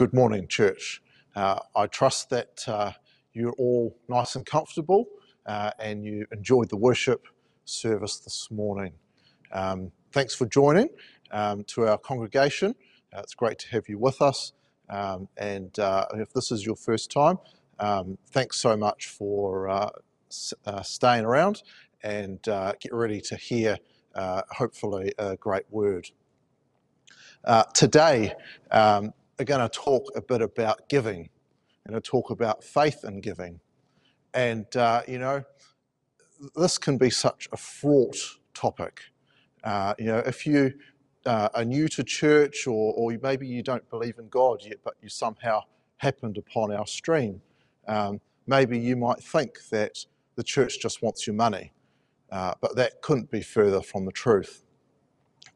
good morning, church. Uh, I trust that uh, you're all nice and comfortable uh, and you enjoyed the worship service this morning. Um, thanks for joining um, to our congregation. Uh, it's great to have you with us. Um, and uh, if this is your first time, um, thanks so much for uh, staying around and get ready to hear, hopefully, a great word. today, um, are going to talk a bit about giving. and talk about faith in giving. And, uh, you know, this can be such a fraught topic. Uh, you know, if you uh, are new to church or, or maybe you don't believe in God yet, but you somehow happened upon our stream, um, maybe you might think that the church just wants your money. Uh, but that couldn't be further from the truth.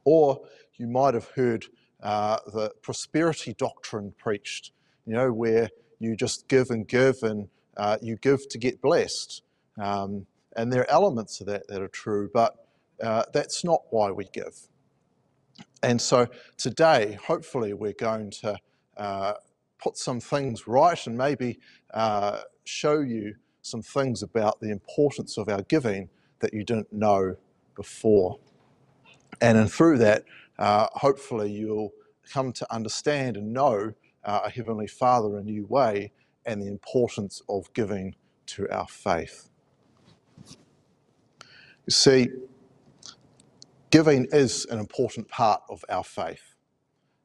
Or you might have heard uh, the prosperity doctrine preached, you know, where you just give and give and uh, you give to get blessed. Um, and there are elements of that that are true, but uh, that's not why we give. And so today, hopefully, we're going to uh, put some things right and maybe uh, show you some things about the importance of our giving that you didn't know before. And then through that, uh, hopefully you'll come to understand and know uh, a Heavenly Father in a new way and the importance of giving to our faith. You see, giving is an important part of our faith.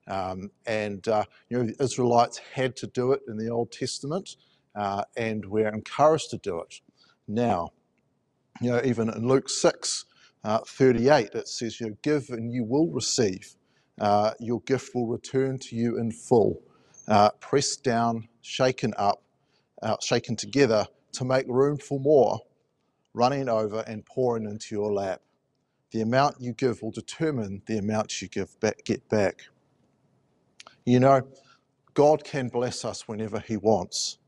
Um, and uh, you know, the Israelites had to do it in the Old Testament, uh, and we're encouraged to do it now. You know, even in Luke 6, uh, 38, it says, you give and you will receive. Uh, your gift will return to you in full, uh, pressed down, shaken up, uh, shaken together to make room for more, running over and pouring into your lap. The amount you give will determine the amount you give back, get back. You know, God can bless us whenever He wants.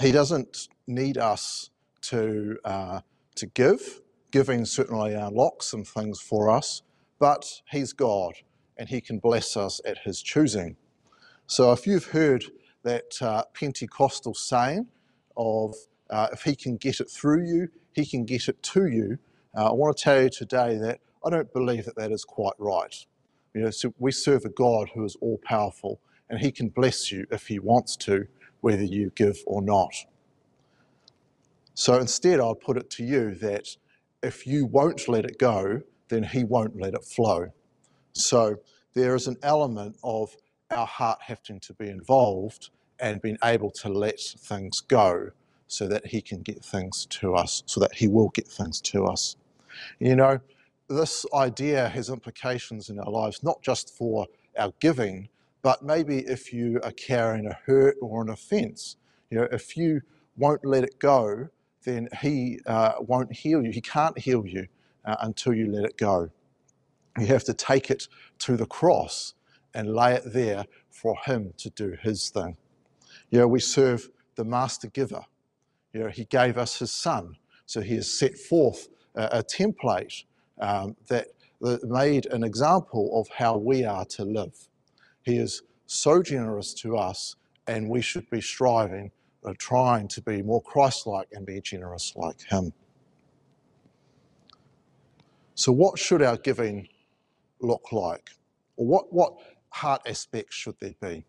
He doesn't need us to uh, to give. Giving certainly unlocks some things for us, but He's God and He can bless us at His choosing. So if you've heard that uh, Pentecostal saying of uh, if He can get it through you, He can get it to you, uh, I want to tell you today that I don't believe that that is quite right. You know, so we serve a God who is all powerful and He can bless you if He wants to, whether you give or not. So instead, I'll put it to you that if you won't let it go, then He won't let it flow. So there is an element of our heart having to be involved and being able to let things go so that he can get things to us, so that he will get things to us. You know, this idea has implications in our lives, not just for our giving, but maybe if you are carrying a hurt or an offense. You know, if you won't let it go, then he uh, won't heal you. He can't heal you uh, until you let it go. You have to take it to the cross and lay it there for Him to do His thing. You know, we serve the Master Giver. You know, He gave us His Son, so He has set forth a, a template um, that, that made an example of how we are to live. He is so generous to us, and we should be striving, uh, trying to be more Christ like and be generous like Him. So, what should our giving look like? Or what, what heart aspects should there be?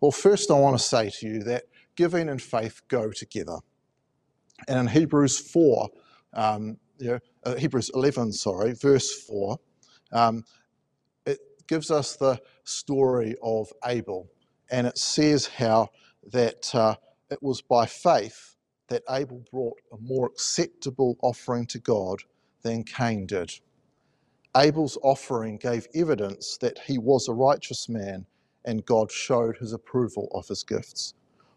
Well, first, I want to say to you that giving and faith go together. And in Hebrews 4, um, uh, Hebrews 11, sorry, verse 4, um, it gives us the story of Abel. And it says how that uh, it was by faith that Abel brought a more acceptable offering to God than Cain did. Abel's offering gave evidence that he was a righteous man and God showed his approval of his gifts.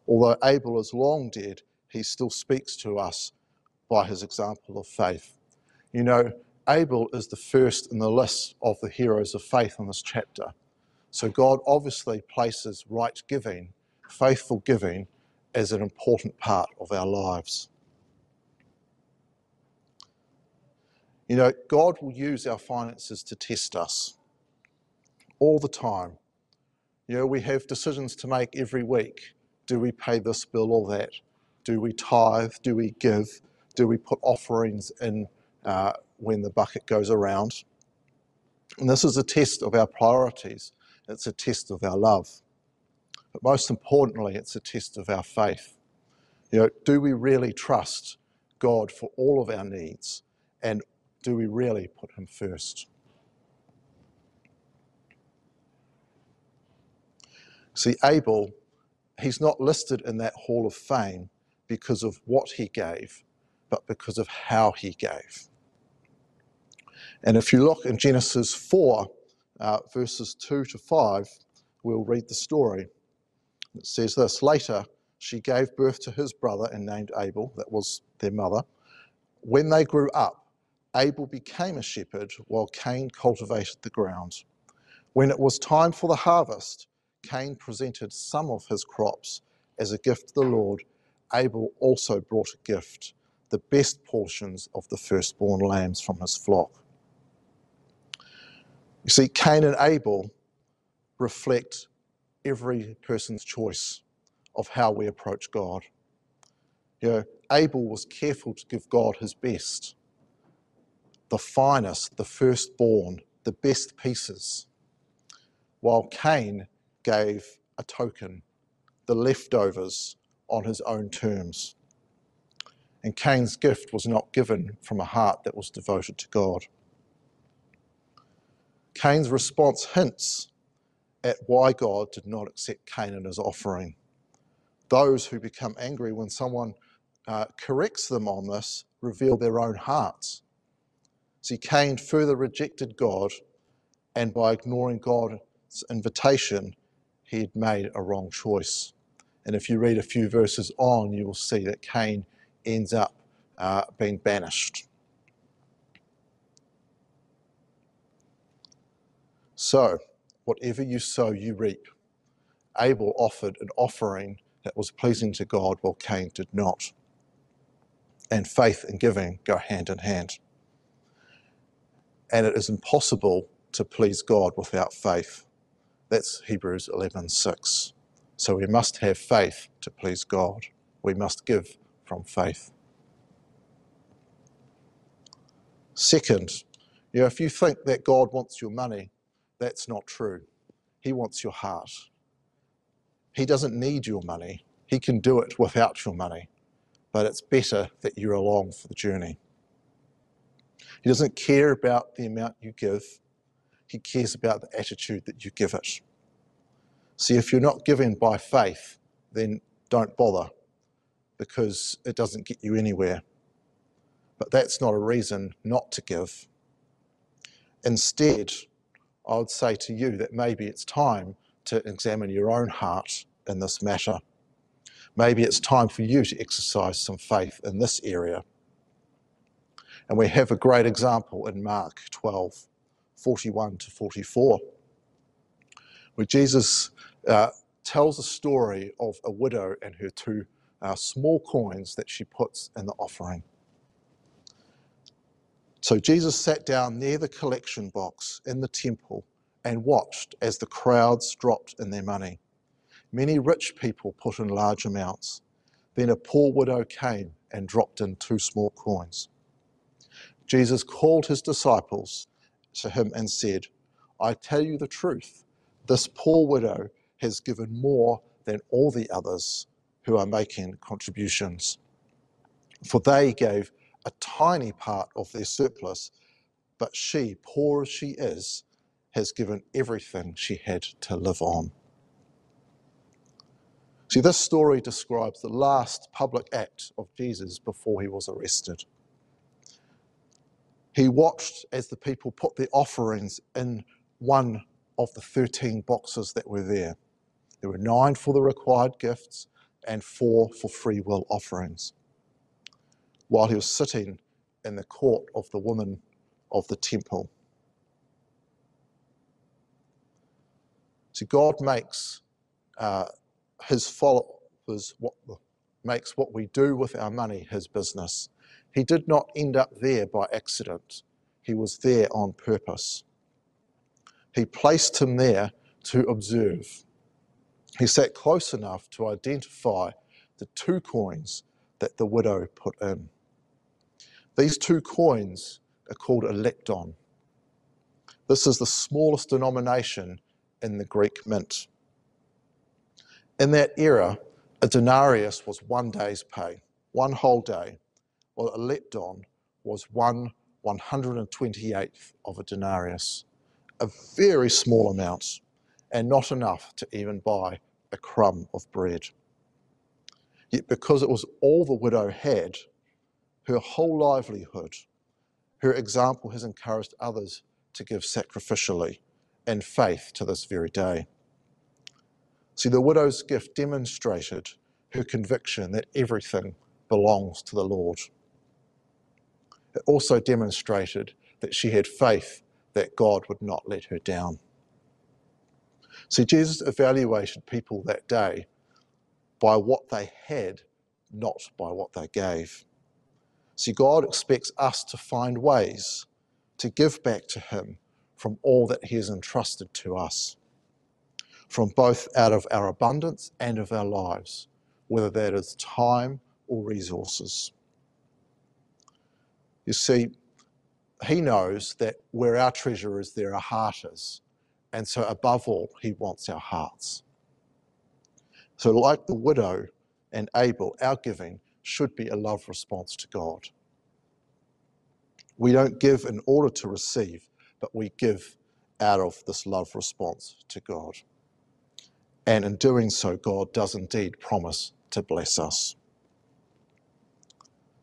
Although Abel is long dead, he still speaks to us by his example of faith. You know, Abel is the first in the list of the heroes of faith in this chapter. So God obviously places right giving, faithful giving, as an important part of our lives. You know, God will use our finances to test us all the time. You know, we have decisions to make every week. Do we pay this bill or that? Do we tithe? Do we give? Do we put offerings in uh, when the bucket goes around? And this is a test of our priorities. It's a test of our love. But most importantly, it's a test of our faith. You know, do we really trust God for all of our needs? And do we really put Him first? See, Abel, he's not listed in that hall of fame because of what he gave, but because of how he gave. And if you look in Genesis 4, uh, verses 2 to 5, we'll read the story. It says this Later, she gave birth to his brother and named Abel, that was their mother. When they grew up, Abel became a shepherd while Cain cultivated the ground. When it was time for the harvest, Cain presented some of his crops as a gift to the Lord. Abel also brought a gift, the best portions of the firstborn lambs from his flock. You see, Cain and Abel reflect every person's choice of how we approach God. You know, Abel was careful to give God his best, the finest, the firstborn, the best pieces, while Cain gave a token, the leftovers, on his own terms. And Cain's gift was not given from a heart that was devoted to God. Cain's response hints at why God did not accept Cain and his offering. Those who become angry when someone uh, corrects them on this reveal their own hearts. See, Cain further rejected God, and by ignoring God's invitation, he had made a wrong choice. And if you read a few verses on, you will see that Cain ends up uh, being banished. So, whatever you sow, you reap. Abel offered an offering that was pleasing to God, while Cain did not. And faith and giving go hand in hand. And it is impossible to please God without faith. That's Hebrews 11:6. So we must have faith to please God. We must give from faith. Second, you know, if you think that God wants your money, that's not true. He wants your heart. He doesn't need your money. He can do it without your money. But it's better that you're along for the journey. He doesn't care about the amount you give. He cares about the attitude that you give it. See, if you're not giving by faith, then don't bother because it doesn't get you anywhere. But that's not a reason not to give. Instead, I would say to you that maybe it's time to examine your own heart in this matter. Maybe it's time for you to exercise some faith in this area. And we have a great example in Mark 12 41 to 44, where Jesus uh, tells a story of a widow and her two uh, small coins that she puts in the offering. So Jesus sat down near the collection box in the temple and watched as the crowds dropped in their money. Many rich people put in large amounts. Then a poor widow came and dropped in two small coins. Jesus called his disciples to him and said, I tell you the truth, this poor widow has given more than all the others who are making contributions. For they gave a tiny part of their surplus, but she, poor as she is, has given everything she had to live on. See, this story describes the last public act of Jesus before he was arrested. He watched as the people put their offerings in one of the 13 boxes that were there. There were nine for the required gifts and four for free will offerings. While he was sitting in the court of the woman of the temple. So God makes uh, his followers what makes what we do with our money his business. He did not end up there by accident, he was there on purpose. He placed him there to observe, He sat close enough to identify the two coins that the widow put in. These two coins are called a lepton. This is the smallest denomination in the Greek mint. In that era, a denarius was one day's pay, one whole day, while a lepton was one 128th of a denarius, a very small amount, and not enough to even buy a crumb of bread. Yet, because it was all the widow had, her whole livelihood, her example has encouraged others to give sacrificially and faith to this very day. See, the widow's gift demonstrated her conviction that everything belongs to the Lord. It also demonstrated that she had faith that God would not let her down. See, Jesus evaluated people that day by what they had, not by what they gave. See, God expects us to find ways to give back to Him from all that He has entrusted to us, from both out of our abundance and of our lives, whether that is time or resources. You see, He knows that where our treasure is, there our heart is. And so, above all, He wants our hearts. So, like the widow and Abel, our giving should be a love response to God. We don't give in order to receive, but we give out of this love response to God. And in doing so, God does indeed promise to bless us.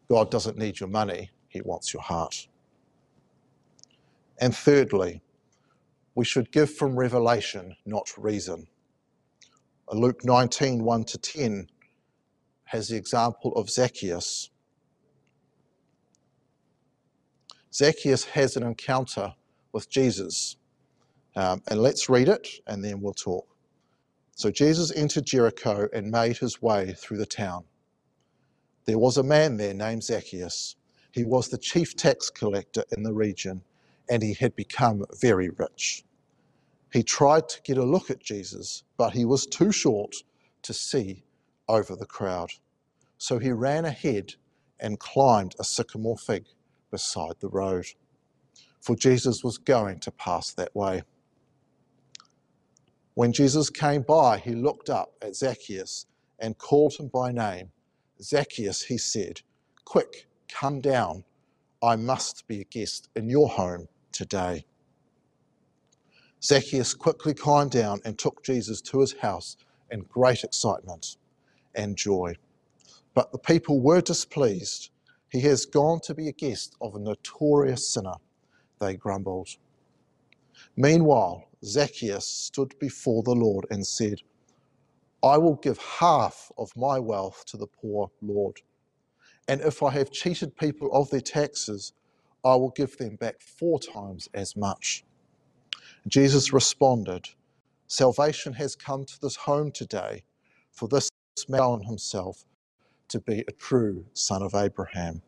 God doesn't need your money, He wants your heart. And thirdly, we should give from revelation, not reason. Luke 19 1 to 10 has the example of Zacchaeus. Zacchaeus has an encounter with Jesus. Um, and let's read it and then we'll talk. So Jesus entered Jericho and made his way through the town. There was a man there named Zacchaeus. He was the chief tax collector in the region and he had become very rich. He tried to get a look at Jesus, but he was too short to see over the crowd. So he ran ahead and climbed a sycamore fig beside the road, for Jesus was going to pass that way. When Jesus came by, he looked up at Zacchaeus and called him by name. Zacchaeus, he said, Quick, come down. I must be a guest in your home today. Zacchaeus quickly climbed down and took Jesus to his house in great excitement and joy. But the people were displeased. He has gone to be a guest of a notorious sinner, they grumbled. Meanwhile, Zacchaeus stood before the Lord and said, I will give half of my wealth to the poor, Lord. And if I have cheated people of their taxes, I will give them back four times as much. Jesus responded, Salvation has come to this home today, for this man himself to be a true son of Abraham.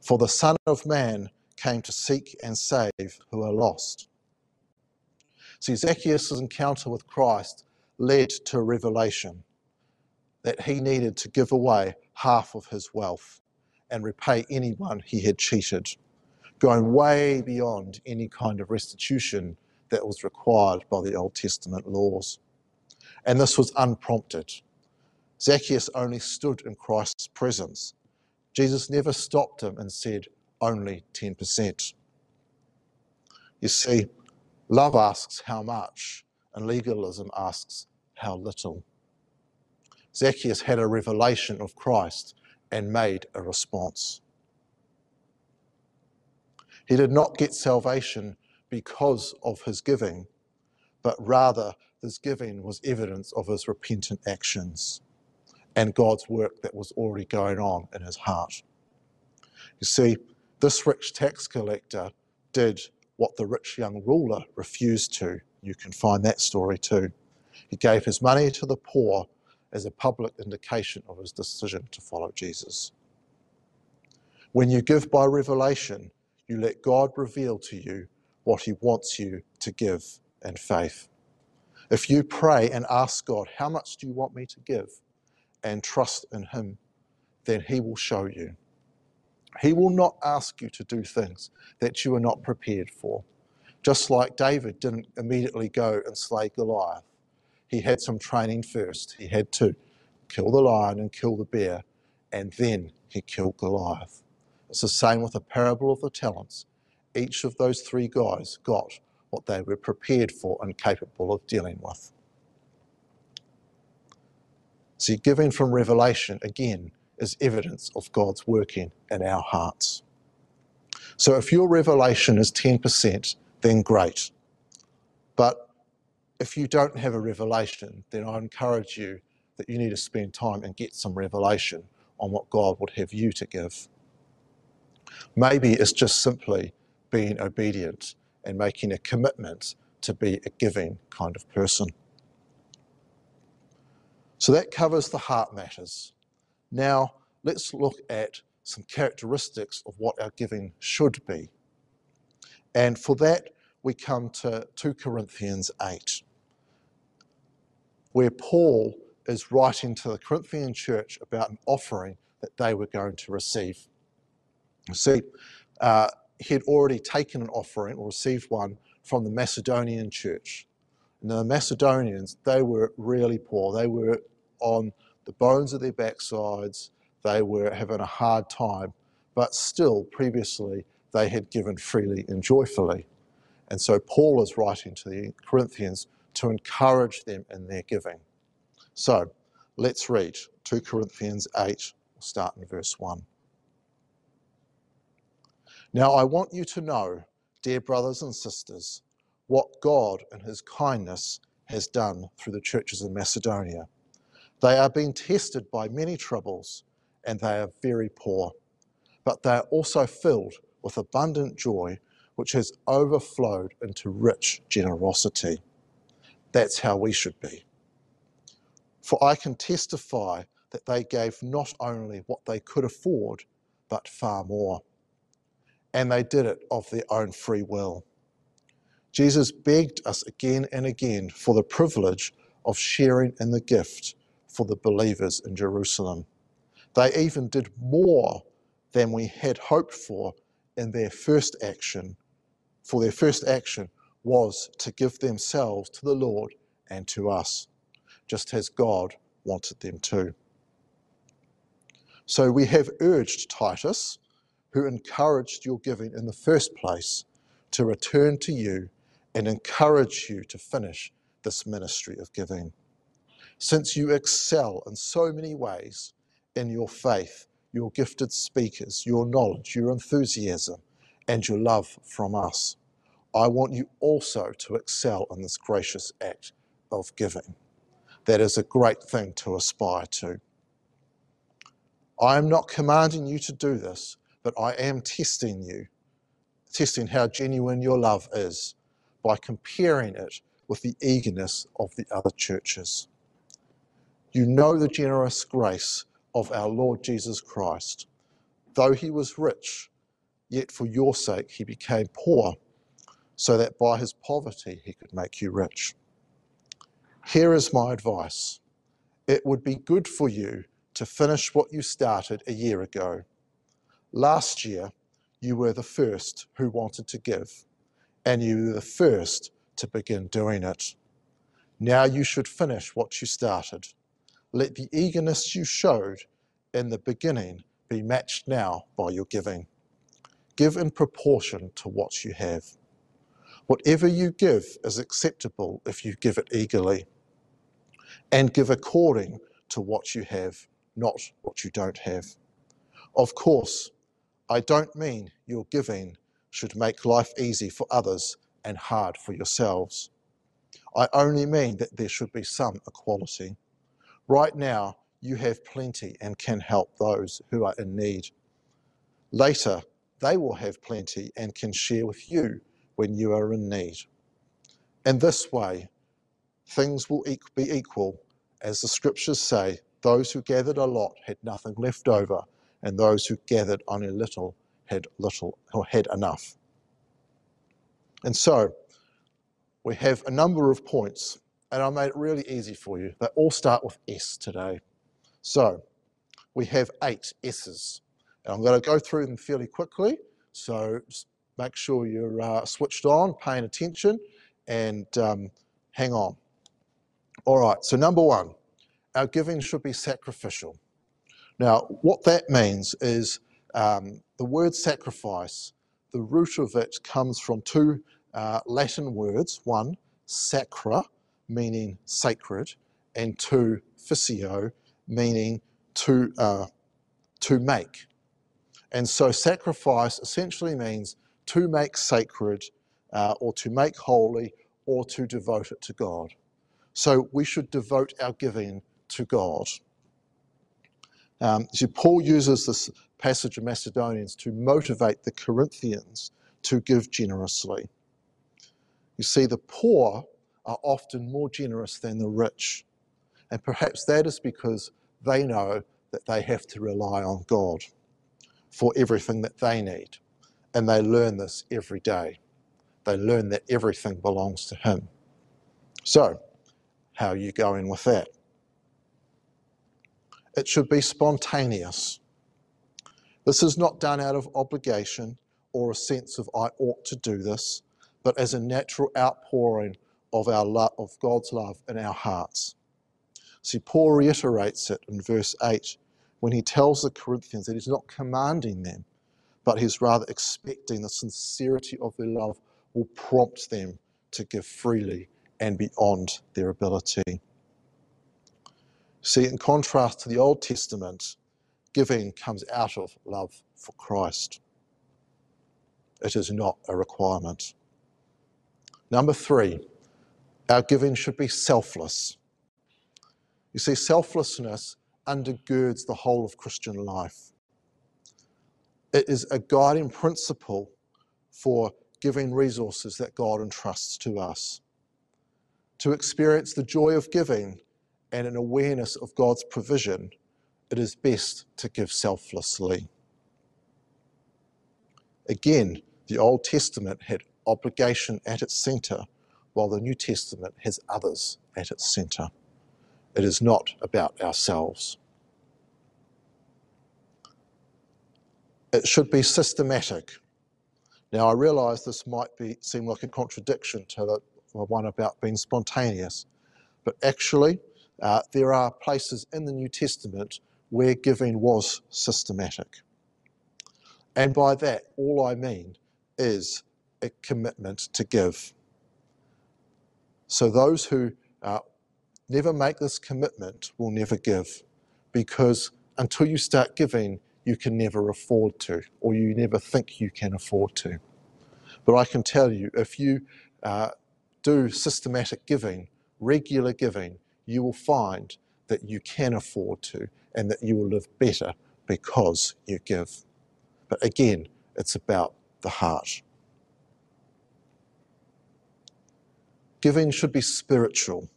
For the Son of Man came to seek and save who are lost. See, Zacchaeus' encounter with Christ led to a revelation that he needed to give away half of his wealth and repay anyone he had cheated, going way beyond any kind of restitution that was required by the Old Testament laws. And this was unprompted. Zacchaeus only stood in Christ's presence. Jesus never stopped him and said, only 10%. You see, love asks how much, and legalism asks how little. Zacchaeus had a revelation of Christ and made a response. He did not get salvation because of his giving, but rather his giving was evidence of his repentant actions and God's work that was already going on in his heart. You see, this rich tax collector did what the rich young ruler refused to. You can find that story too. He gave his money to the poor as a public indication of his decision to follow Jesus. When you give by revelation, you let God reveal to you what He wants you to give in faith. If you pray and ask God, How much do you want me to give? And trust in Him, then He will show you. He will not ask you to do things that you are not prepared for. Just like David didn't immediately go and slay Goliath, he had some training first. He had to kill the lion and kill the bear, and then he killed Goliath. It's the same with the parable of the talents. Each of those three guys got what they were prepared for and capable of dealing with. See, giving from revelation, again, is evidence of God's working in our hearts. So if your revelation is 10%, then great. But if you don't have a revelation, then I encourage you that you need to spend time and get some revelation on what God would have you to give. Maybe it's just simply being obedient and making a commitment to be a giving kind of person. So that covers the heart matters. Now, let's look at some characteristics of what our giving should be. And for that, we come to 2 Corinthians 8 where Paul is writing to the Corinthian church about an offering that they were going to receive. You see, uh, he had already taken an offering or received one from the Macedonian church. And the Macedonians, they were really poor. They were on the bones of their backsides. They were having a hard time, but still, previously, they had given freely and joyfully. And so Paul is writing to the Corinthians to encourage them in their giving. So let's read 2 Corinthians 8, we'll start in verse 1. Now I want you to know, dear brothers and sisters, what God in his kindness has done through the churches in Macedonia. They are being tested by many troubles, and they are very poor, but they are also filled with abundant joy, which has overflowed into rich generosity. That's how we should be. For I can testify that they gave not only what they could afford, but far more. And they did it of their own free will. Jesus begged us again and again for the privilege of sharing in the gift for the believers in Jerusalem. They even did more than we had hoped for in their first action, for their first action was to give themselves to the Lord and to us, just as God wanted them to. So we have urged Titus, who encouraged your giving in the first place, to return to you and encourage you to finish this ministry of giving. Since you excel in so many ways in your faith, your gifted speakers, your knowledge, your enthusiasm, and your love from us. I want you also to excel in this gracious act of giving. That is a great thing to aspire to. I am not commanding you to do this, but I am testing you, testing how genuine your love is by comparing it with the eagerness of the other churches. You know the generous grace of our Lord Jesus Christ. Though he was rich, yet for your sake he became poor so that by his poverty he could make you rich. Here is my advice it would be good for you to finish what you started a year ago. Last year, you were the first who wanted to give, and you were the first to begin doing it. Now you should finish what you started. Let the eagerness you showed in the beginning be matched now by your giving. Give in proportion to what you have. Whatever you give is acceptable if you give it eagerly. And give according to what you have, not what you don't have. Of course, I don't mean your giving should make life easy for others and hard for yourselves. I only mean that there should be some equality. Right now, you have plenty and can help those who are in need. Later, they will have plenty and can share with you when you are in need. In this way, things will be equal, as the scriptures say those who gathered a lot had nothing left over, and those who gathered only little had little or had enough. And so, we have a number of points and I made it really easy for you. They all start with S today. So we have eight S's. And I'm going to go through them fairly quickly. So make sure you're uh, switched on, paying attention, and um, hang on. All right, so number one, our giving should be sacrificial. Now, what that means is um, the word sacrifice, the root of it comes from two uh, Latin words. One, sacra, meaning sacred, and to physio, meaning to, uh, to make. And so sacrifice essentially means to make sacred uh, or to make holy or to devote it to God. So we should devote our giving to God. Um, so Paul uses this passage of Macedonians to motivate the Corinthians to give generously. You see, the poor are often more generous than the rich. And perhaps that is because they know that they have to rely on God for everything that they need. And they learn this every day. They learn that everything belongs to Him. So, how are you going with that? It should be spontaneous. This is not done out of obligation or a sense of I ought to do this, but as a natural outpouring of our love, of God's love in our hearts. See, Paul reiterates it in verse 8 when he tells the Corinthians that he's not commanding them, but he's rather expecting the sincerity of their love will prompt them to give freely and beyond their ability. See, in contrast to the Old Testament, giving comes out of love for Christ. It is not a requirement. Number three, our giving should be selfless. You see, selflessness undergirds the whole of Christian life. It is a guiding principle for giving resources that God entrusts to us. To experience the joy of giving and an awareness of God's provision, it is best to give selflessly. Again, the Old Testament had obligation at its centre, while the New Testament has others at its centre. It is not about ourselves. It should be systematic. Now, I realise this might be, seem like a contradiction to the, one about being spontaneous, but actually, uh, there are places in the New Testament where giving was systematic. And by that, all I mean is a commitment to give. So those who uh, never make this commitment will never give because until you start giving, you can never afford to, or you never think you can afford to. But I can tell you, if you uh, do systematic giving, regular giving, you will find that you can afford to and that you will live better because you give. But again, it's about the heart. Giving should be spiritual.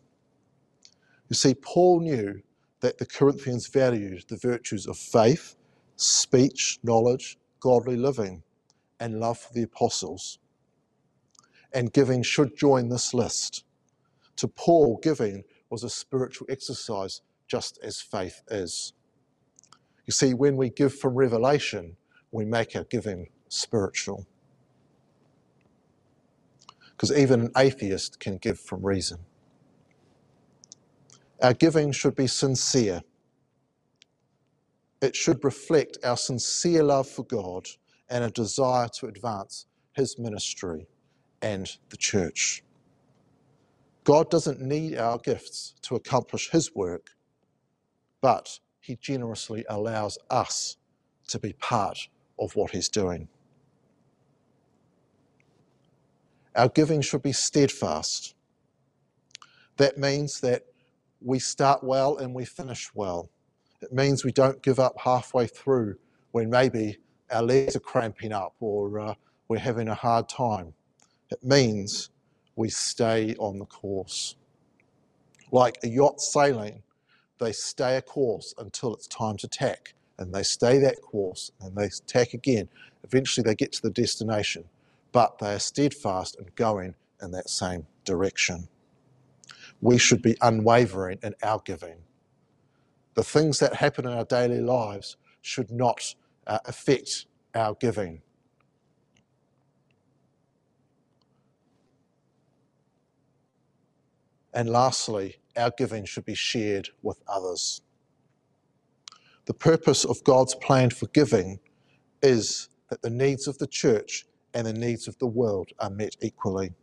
You see, Paul knew that the Corinthians valued the virtues of faith, speech, knowledge, godly living, and love for the apostles. And giving should join this list. To Paul, giving was a spiritual exercise just as faith is. You see, when we give from revelation, we make our giving spiritual. Because even an atheist can give from reason. Our giving should be sincere. It should reflect our sincere love for God and a desire to advance His ministry and the church. God doesn't need our gifts to accomplish His work, but He generously allows us to be part of what He's doing. Our giving should be steadfast. That means that we start well and we finish well. It means we don't give up halfway through when maybe our legs are cramping up or uh, we're having a hard time. It means we stay on the course. Like a yacht sailing, they stay a course until it's time to tack, and they stay that course and they tack again. Eventually, they get to the destination, but they are steadfast and going in that same direction. we should be unwavering in our giving. The things that happen in our daily lives should not uh, affect our giving. And lastly, our giving should be shared with others. The purpose of God's plan for giving is that the needs of the church and the needs of the world are met equally.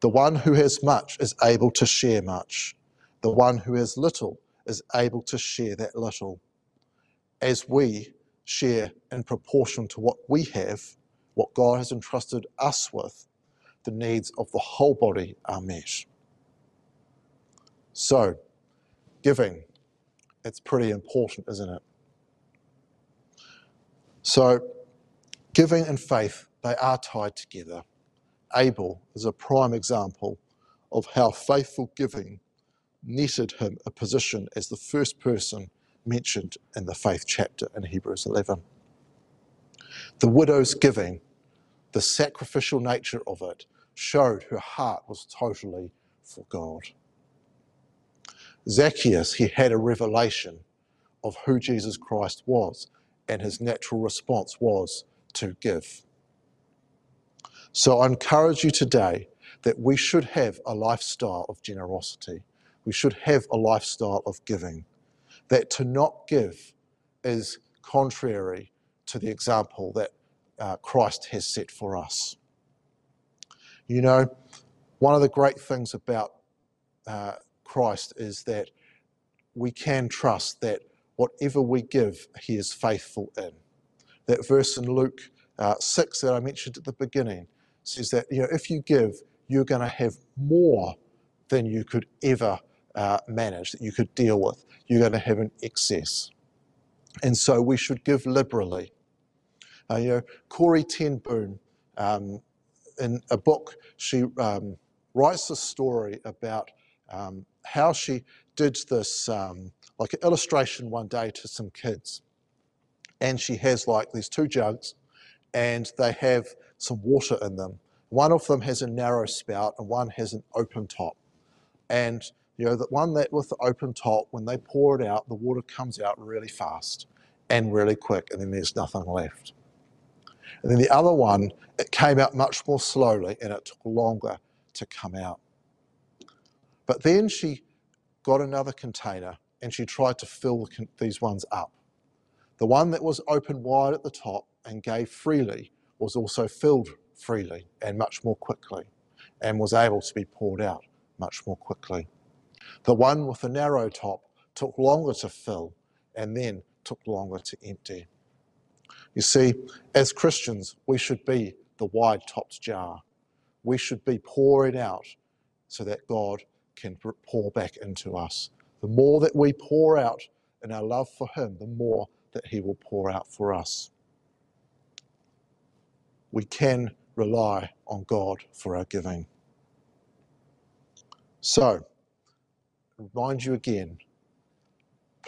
The one who has much is able to share much. The one who has little is able to share that little. As we share in proportion to what we have, what God has entrusted us with, the needs of the whole body are met. So, giving, it's pretty important, isn't it? So, giving and faith, they are tied together. Abel is a prime example of how faithful giving netted him a position as the first person mentioned in the faith chapter in Hebrews 11. The widow's giving, the sacrificial nature of it, showed her heart was totally for God. Zacchaeus, he had a revelation of who Jesus Christ was, and his natural response was to give. So I encourage you today that we should have a lifestyle of generosity. We should have a lifestyle of giving. That to not give is contrary to the example that uh, Christ has set for us. You know, one of the great things about uh, Christ is that we can trust that whatever we give, He is faithful in. That verse in Luke uh, 6 that I mentioned at the beginning says that you know, if you give, you're going to have more than you could ever uh, manage, that you could deal with. You're going to have an excess. And so we should give liberally. Uh, you know, Corrie Ten Boom, um, in a book, she um, writes a story about um, how she did this, um, like an illustration one day to some kids. And she has like these two jugs, and they have some water in them. One of them has a narrow spout, and one has an open top. And you know, the one that with the open top, when they pour it out, the water comes out really fast and really quick, and then there's nothing left. And then the other one, it came out much more slowly and it took longer to come out. But then she got another container and she tried to fill these ones up. The one that was open wide at the top and gave freely was also filled freely and much more quickly and was able to be poured out much more quickly. The one with the narrow top took longer to fill and then took longer to empty. You see, as Christians, we should be the wide topped jar. We should be pouring out so that God can pour back into us. The more that we pour out in our love for Him, the more that He will pour out for us. We can rely on God for our giving. So, remind you again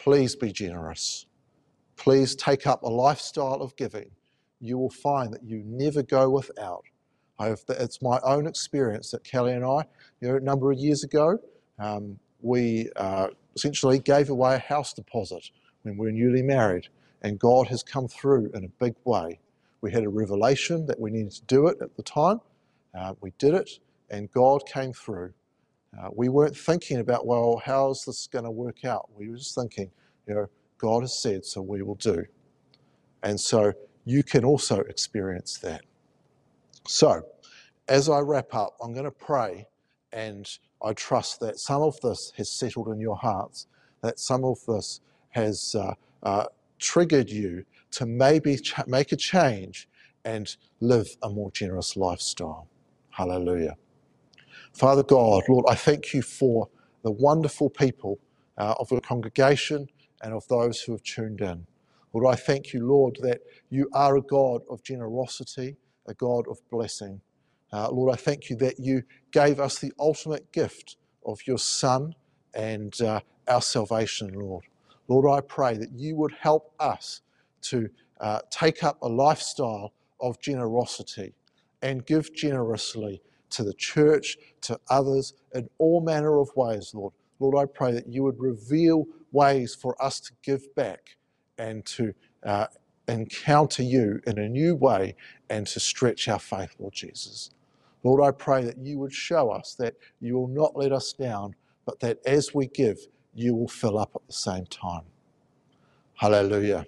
please be generous. Please take up a lifestyle of giving. You will find that you never go without. I've, it's my own experience that Kelly and I, you know, a number of years ago, um, we uh, essentially gave away a house deposit when we were newly married, and God has come through in a big way. We had a revelation that we needed to do it at the time. Uh, we did it, and God came through. Uh, we weren't thinking about, well, how's this going to work out? We were just thinking, you know, God has said, so we will do. And so you can also experience that. So, as I wrap up, I'm going to pray, and I trust that some of this has settled in your hearts, that some of this has uh, uh, triggered you to maybe make a change and live a more generous lifestyle. Hallelujah. Father God, Lord, I thank you for the wonderful people uh, of the congregation and of those who have tuned in. Lord, I thank you, Lord, that you are a God of generosity a God of blessing. Uh, Lord, I thank you that you gave us the ultimate gift of your Son and uh, our salvation, Lord. Lord, I pray that you would help us to uh, take up a lifestyle of generosity and give generously to the church, to others, in all manner of ways, Lord. Lord, I pray that you would reveal ways for us to give back and to uh, encounter you in a new way and to stretch our faith, Lord Jesus. Lord, I pray that you would show us that you will not let us down, but that as we give, you will fill up at the same time. Hallelujah.